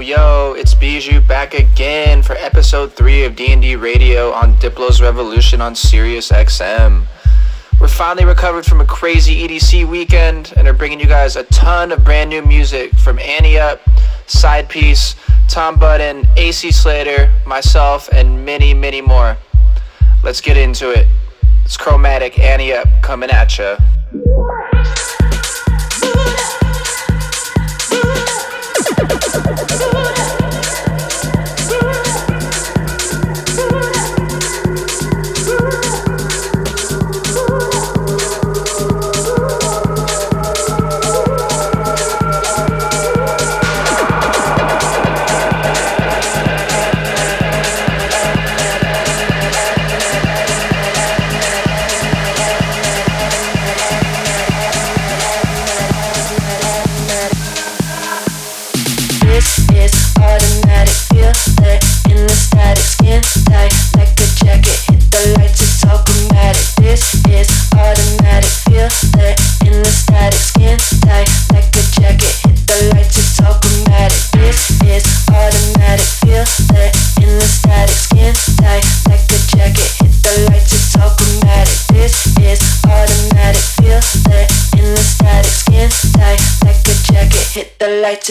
yo, it's Bijou back again for episode 3 of D&D Radio on Diplo's Revolution on Sirius XM. We're finally recovered from a crazy EDC weekend and are bringing you guys a ton of brand new music from Annie Up, Sidepiece, Tom Budin, AC Slater, myself, and many, many more. Let's get into it. It's Chromatic Annie Up coming at ya. lights,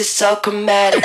it's so chromatic.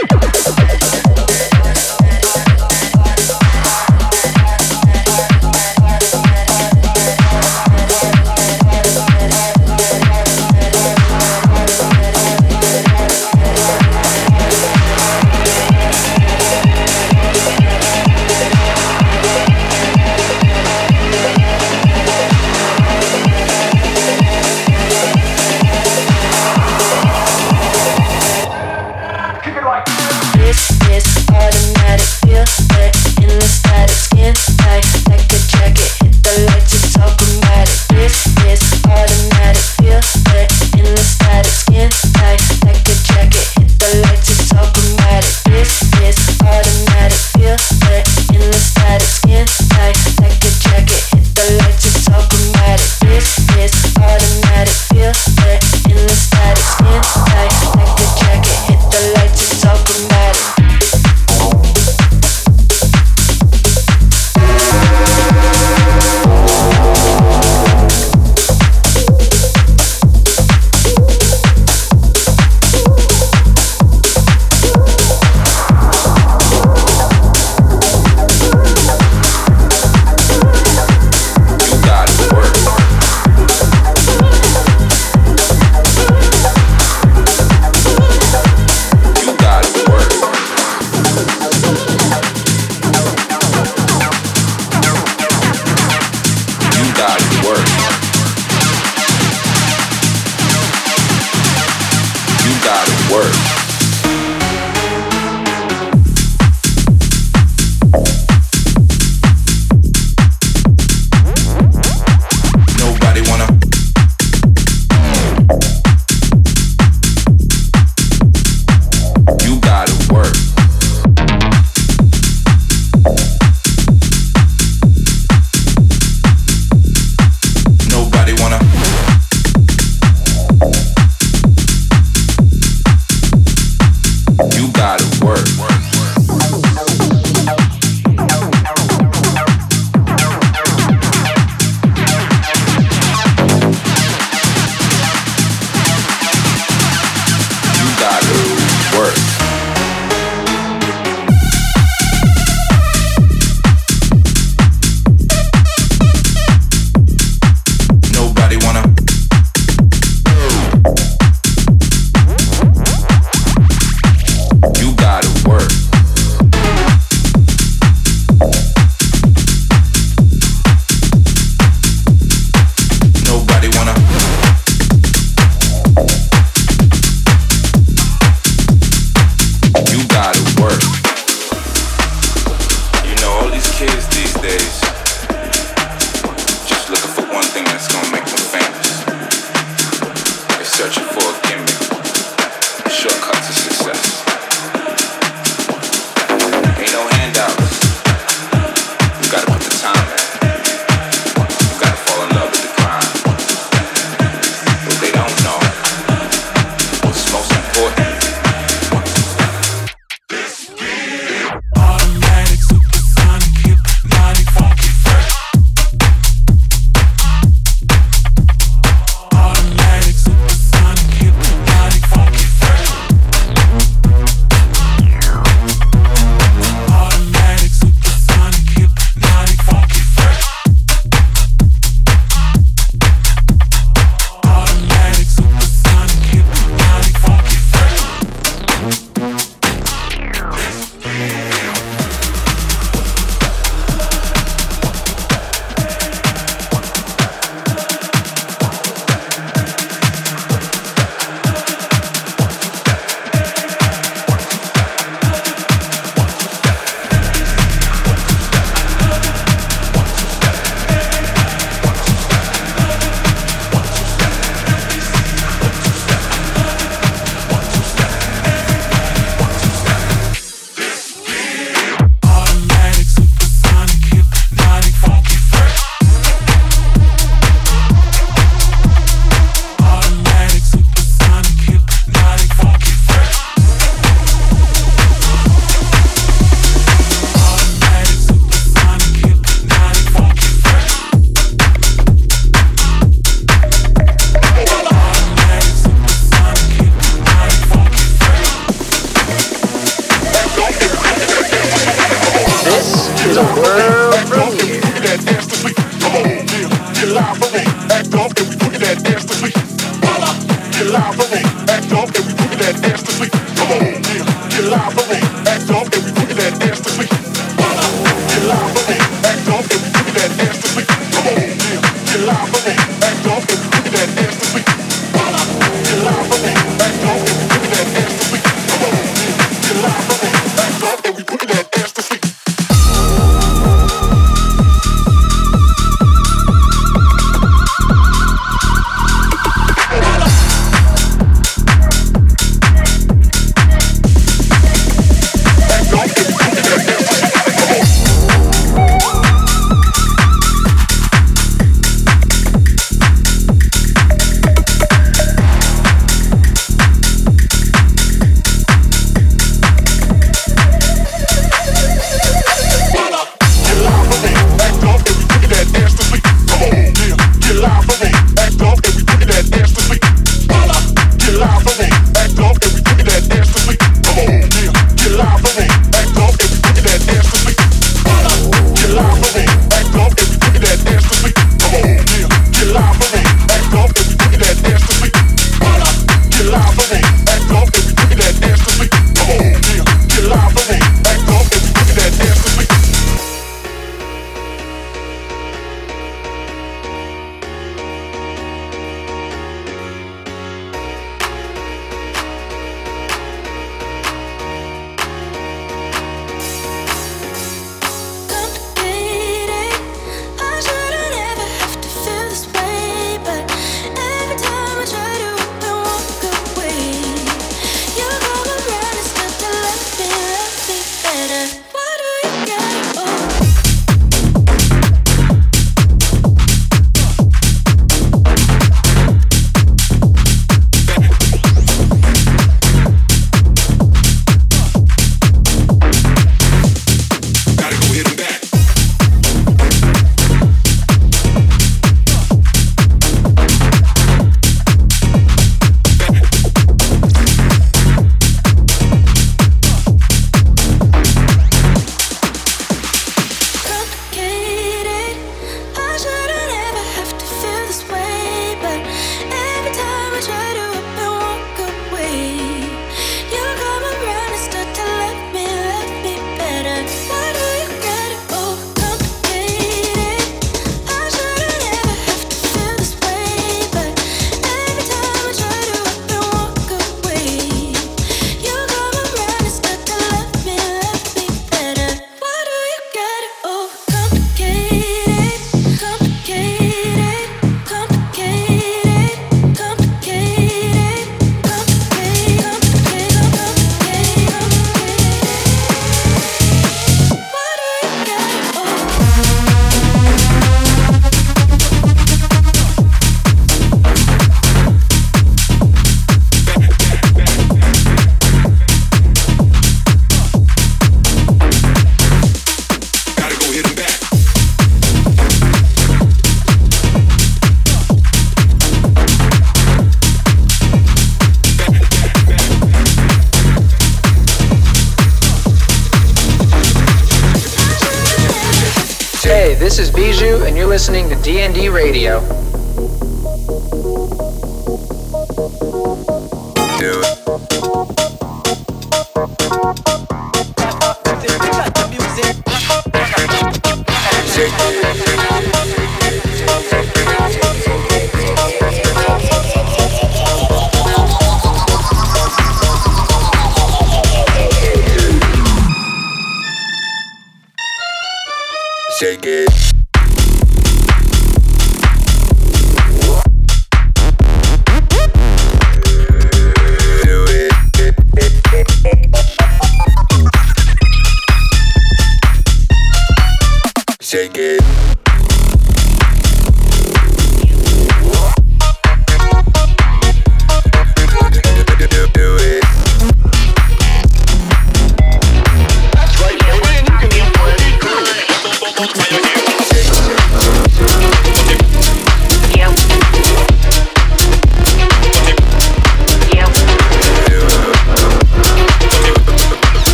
You got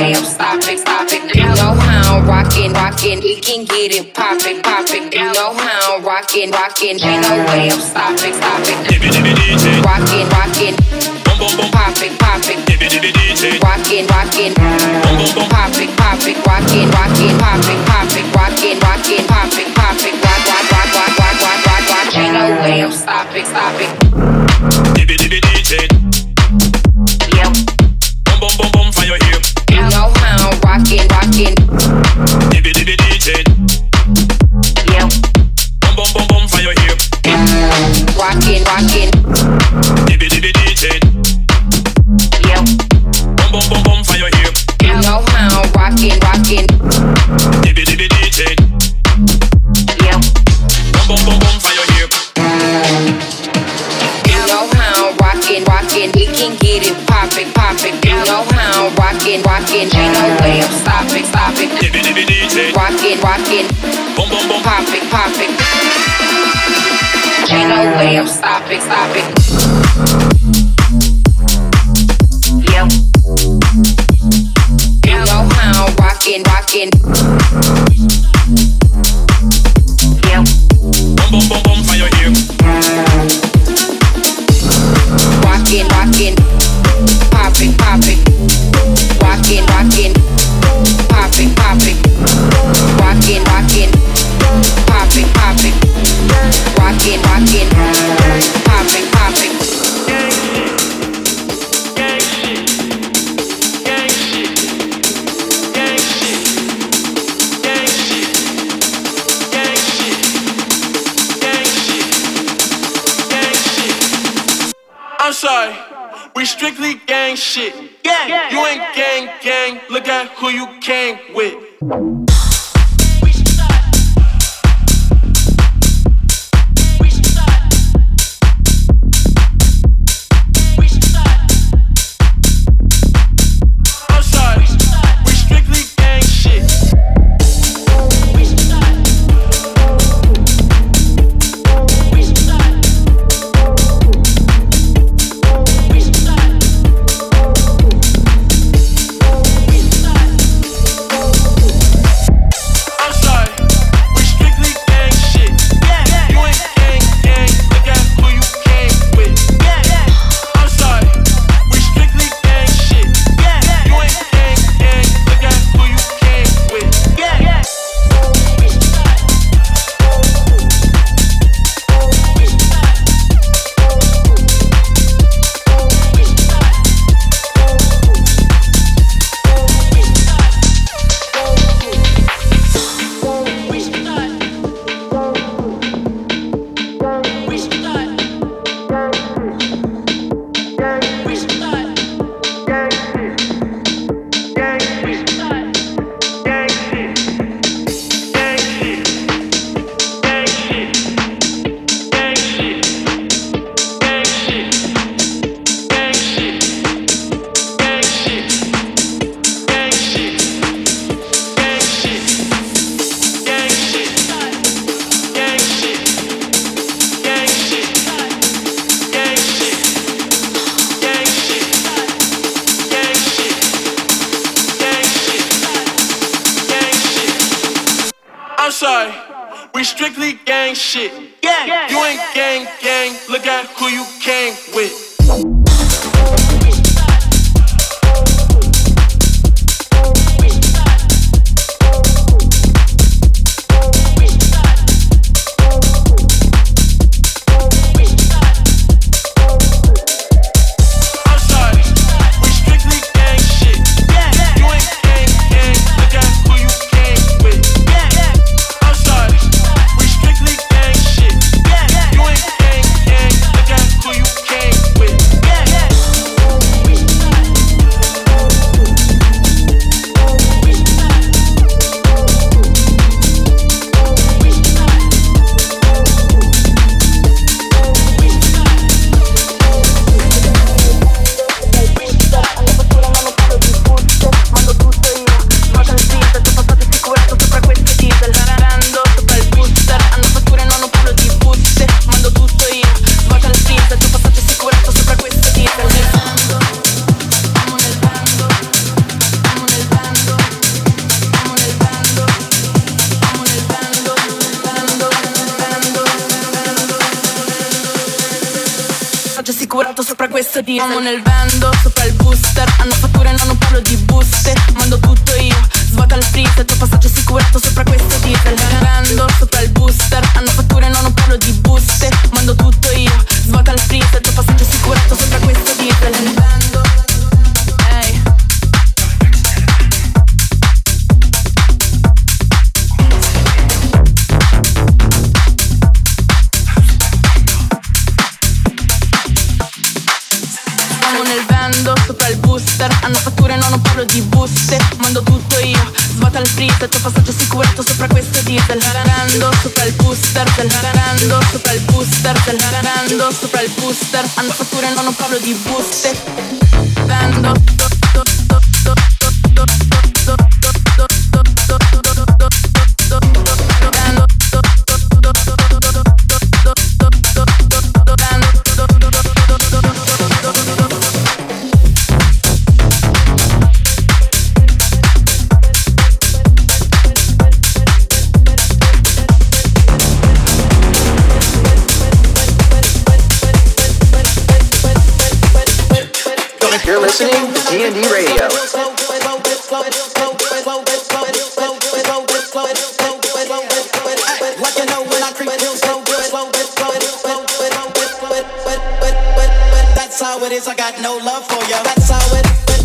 way I'm stopping, stopping. You know how I'm rockin', rockin'. We can get it poppin', poppin'. You know how I'm rockin', rockin'. Ain't no way I'm stopping, stopping. Rockin', rockin'. Boom boom poppin', poppin'. Rockin', rockin'. Poppin', poppin'. Rockin', rockin'. Poppin', poppin'. Rockin', rockin'. Poppin', poppin'. Rock, rock, rock, rock, rock, rock, rock, rock. Ain't no way I'm stopping, stopping. Yep. Rockin', rockin'. Stopping. Rockin', rockin'. Poppin', poppin'. Ain't no way I'm stopping, stopping. Yep. You know how I'm rockin', rockin'. Yep. Rockin', rockin'. passaggio assicurato sopra questo diesel Siamo nel vendo, sopra il booster. Hanno fatture, no, non parlo di buste. Mando tutto io, svuota il freezer. Tuo passaggio assicurato sopra questo diesel Nel vendo, sopra il booster. Hanno fatture, no, non parlo di buste. Mando tutto io, svuota il freezer. Tuo passaggio assicurato sopra questo non parlo di buste Mando tutto io, svuota il freezer Tuo passaggio assicurato sopra questo diesel. Rando sopra il booster del Rando sopra il booster del Rando sopra il booster. Hanno fatture, no, non parlo di buste Vendo. listening to D&D Radio. That's how it is. I got no love for you. That's how it.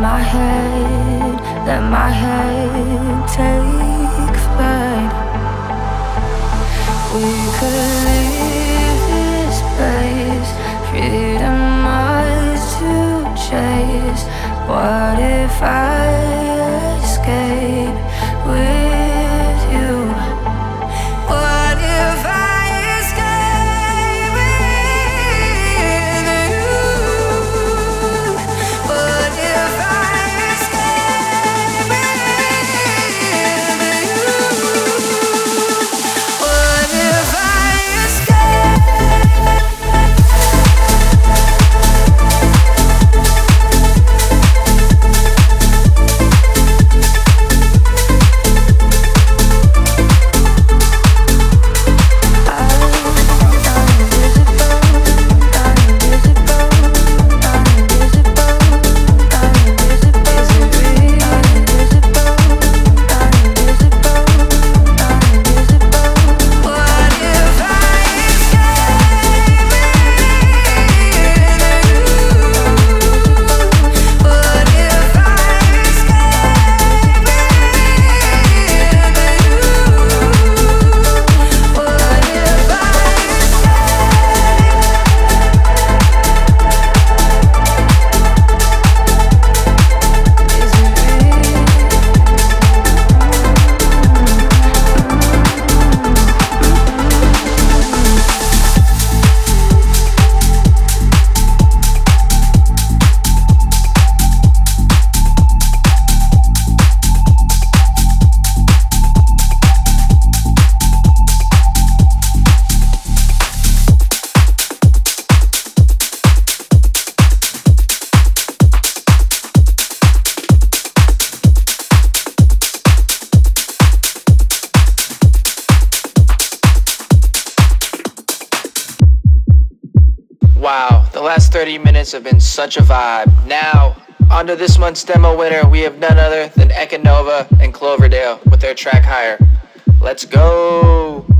My head, let my head take flight. We could leave this place, freedom ours to chase. What if I escape with last 30 minutes have been such a vibe. Now, on to this month's demo winner, we have none other than Ekanova and Cloverdale with their track Higher. Let's go!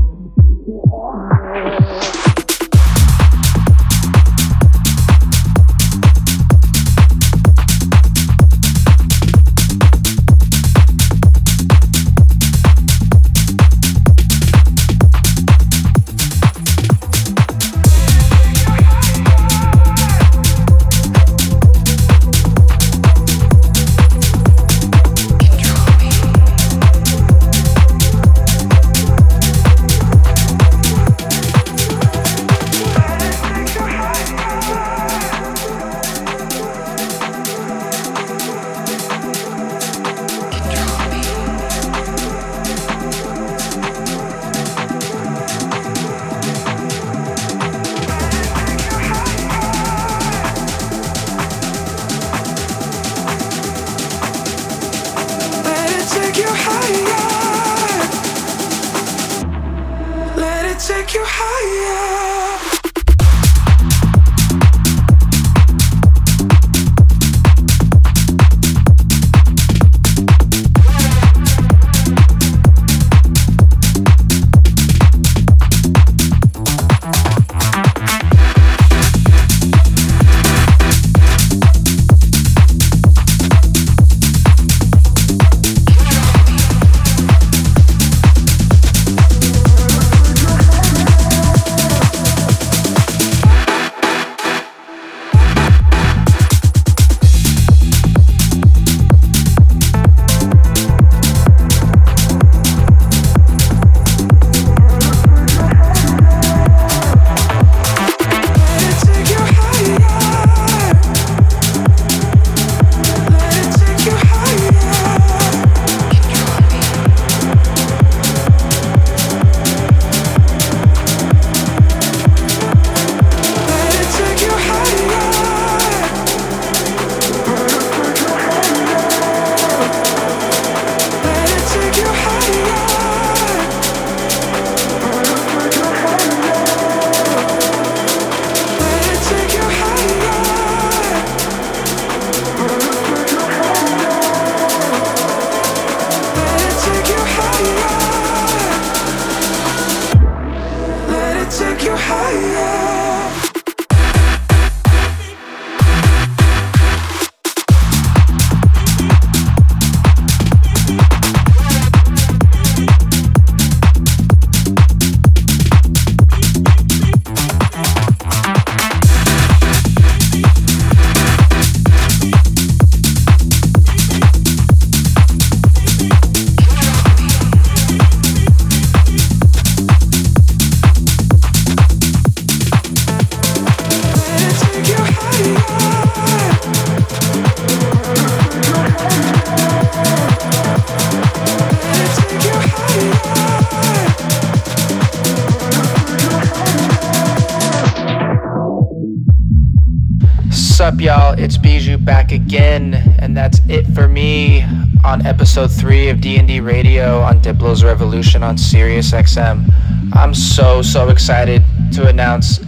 Up, y'all? It's Bijou back again, and that's it for me on episode three of D&D Radio on Diplo's Revolution on Sirius XM. I'm so so excited to announce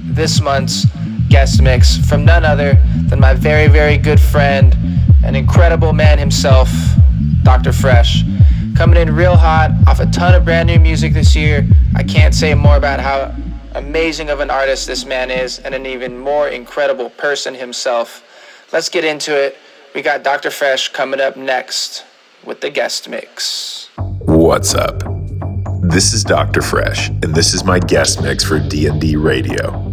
this month's guest mix from none other than my very very good friend, an incredible man himself, Dr. Fresh. Coming in real hot off a ton of brand new music this year. I can't say more about how amazing of an artist this man is and an even more incredible person himself. Let's get into it. We got Dr. Fresh coming up next with the guest mix. What's up? This is Dr. Fresh, and this is my guest mix for D&D Radio.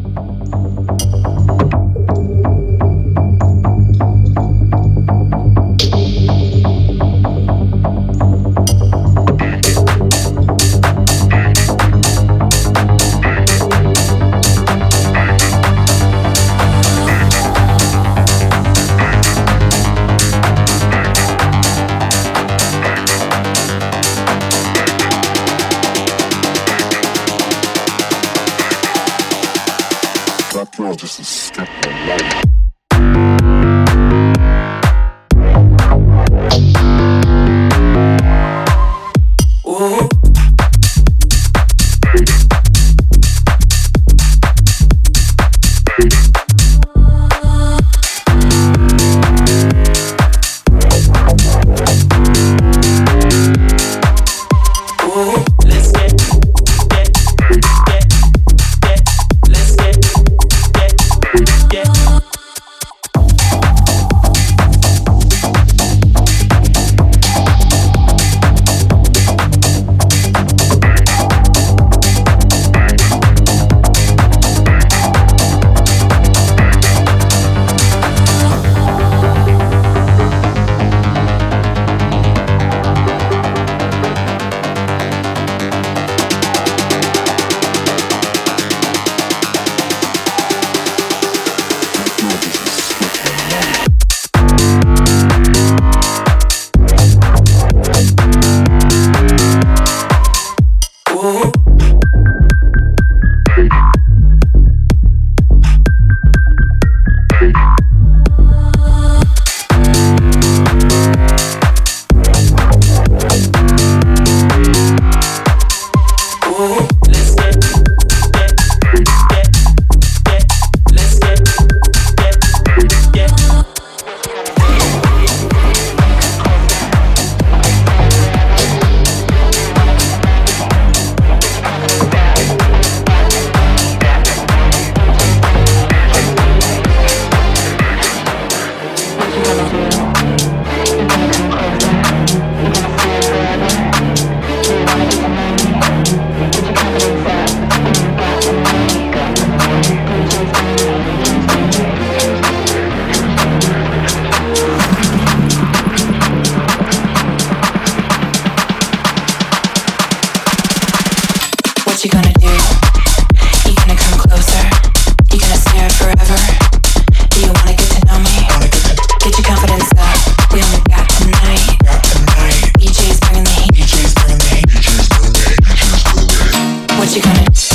night.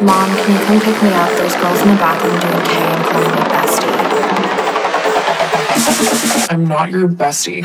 Mom, can you come pick me up? There's girls in the bathroom doing K and calling me bestie. I'm not your bestie.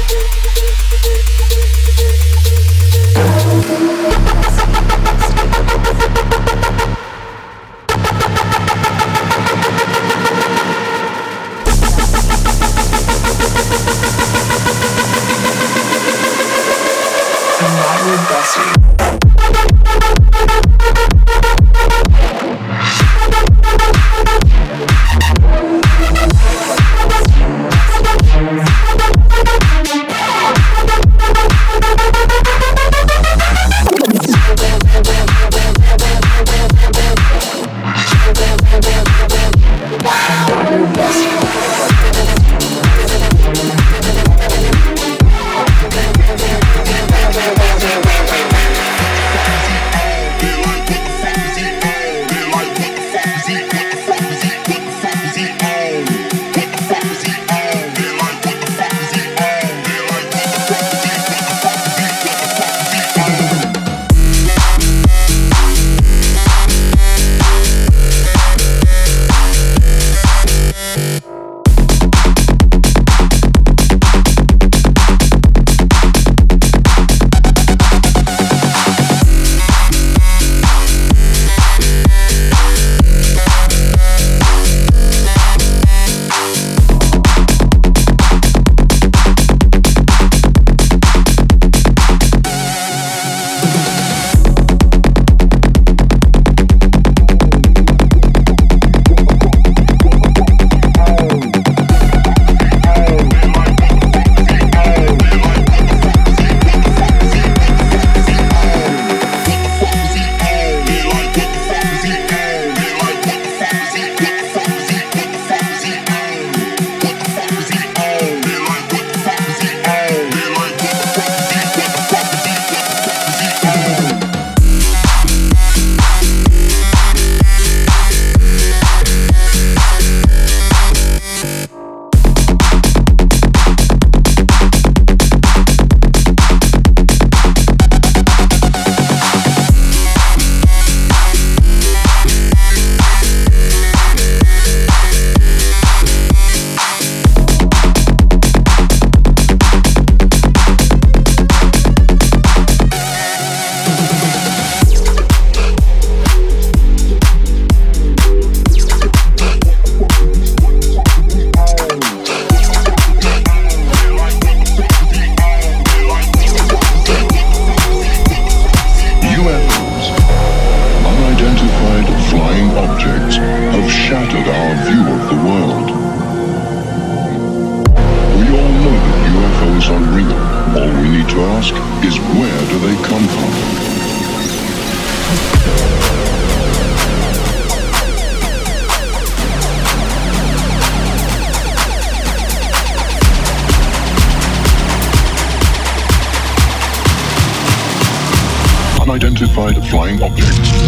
Unidentified flying objects.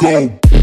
Go.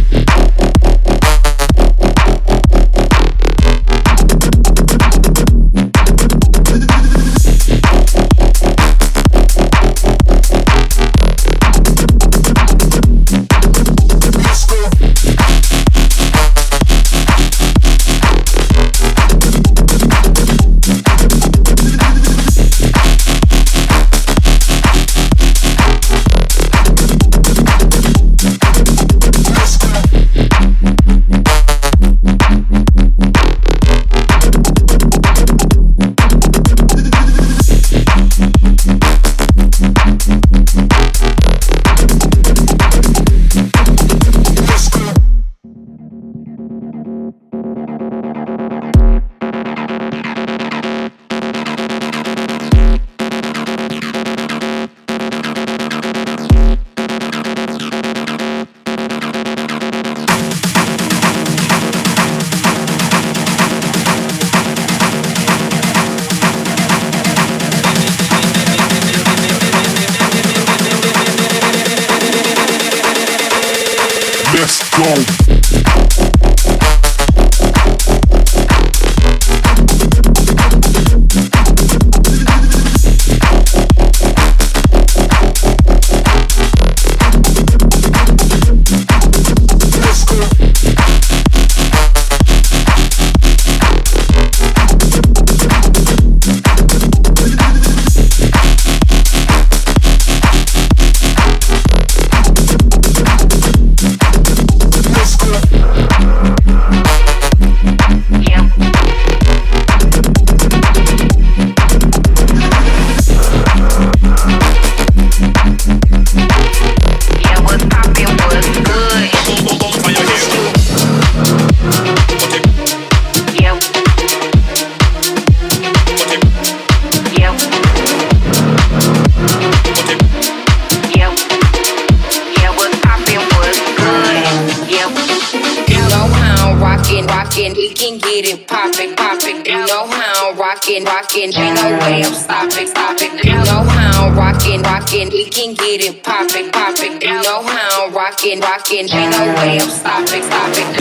Rockin', rockin', ain't no way I'm stopping, stopping.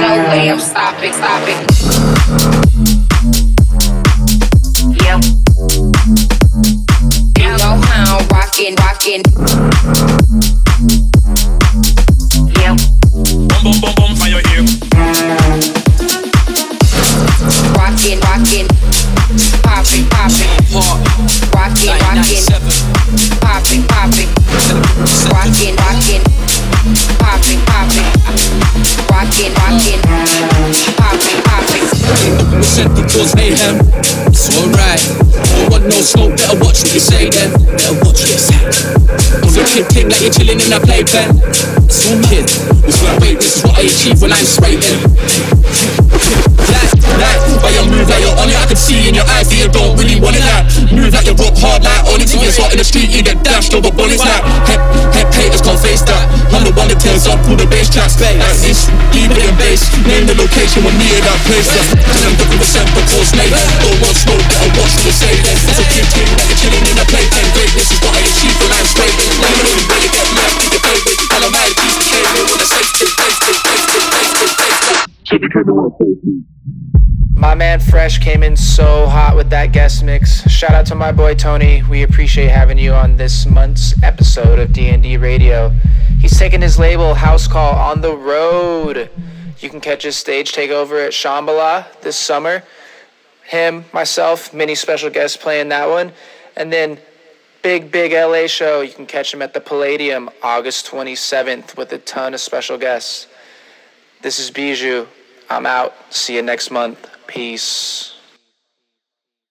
No way I'm stopping, stopping. Rockin', rockin'. In a playpen. Some kid was like, wait, this is what I achieve when I'm sprating. Like, like, by your move you're on it, I can see in your eyes that you don't really want it like Rock hard like only thing is hot in the street, you get dashed over bodies like Head, head haters can't face that. I'm the one that tears up all the bass tracks. Like this, deeper than bass Name the location when me in that place. And I'm looking for the course mate. Don't want smoke, better watch what you say. Then It's a kid king like you're chilling in a playpen. Greatness is what I achieve when I'm straight Now know you really get mad, Fresh came in so hot with that guest mix. Shout out to my boy Tony. We appreciate having you on this month's episode of D&D Radio. He's taking his label House Call on the road. You can catch his stage takeover at Shambhala this summer. Him, myself, many special guests playing that one. And then big, big LA show. You can catch him at the Palladium August 27th with a ton of special guests. This is Bijou. I'm out. See you next month. Peace.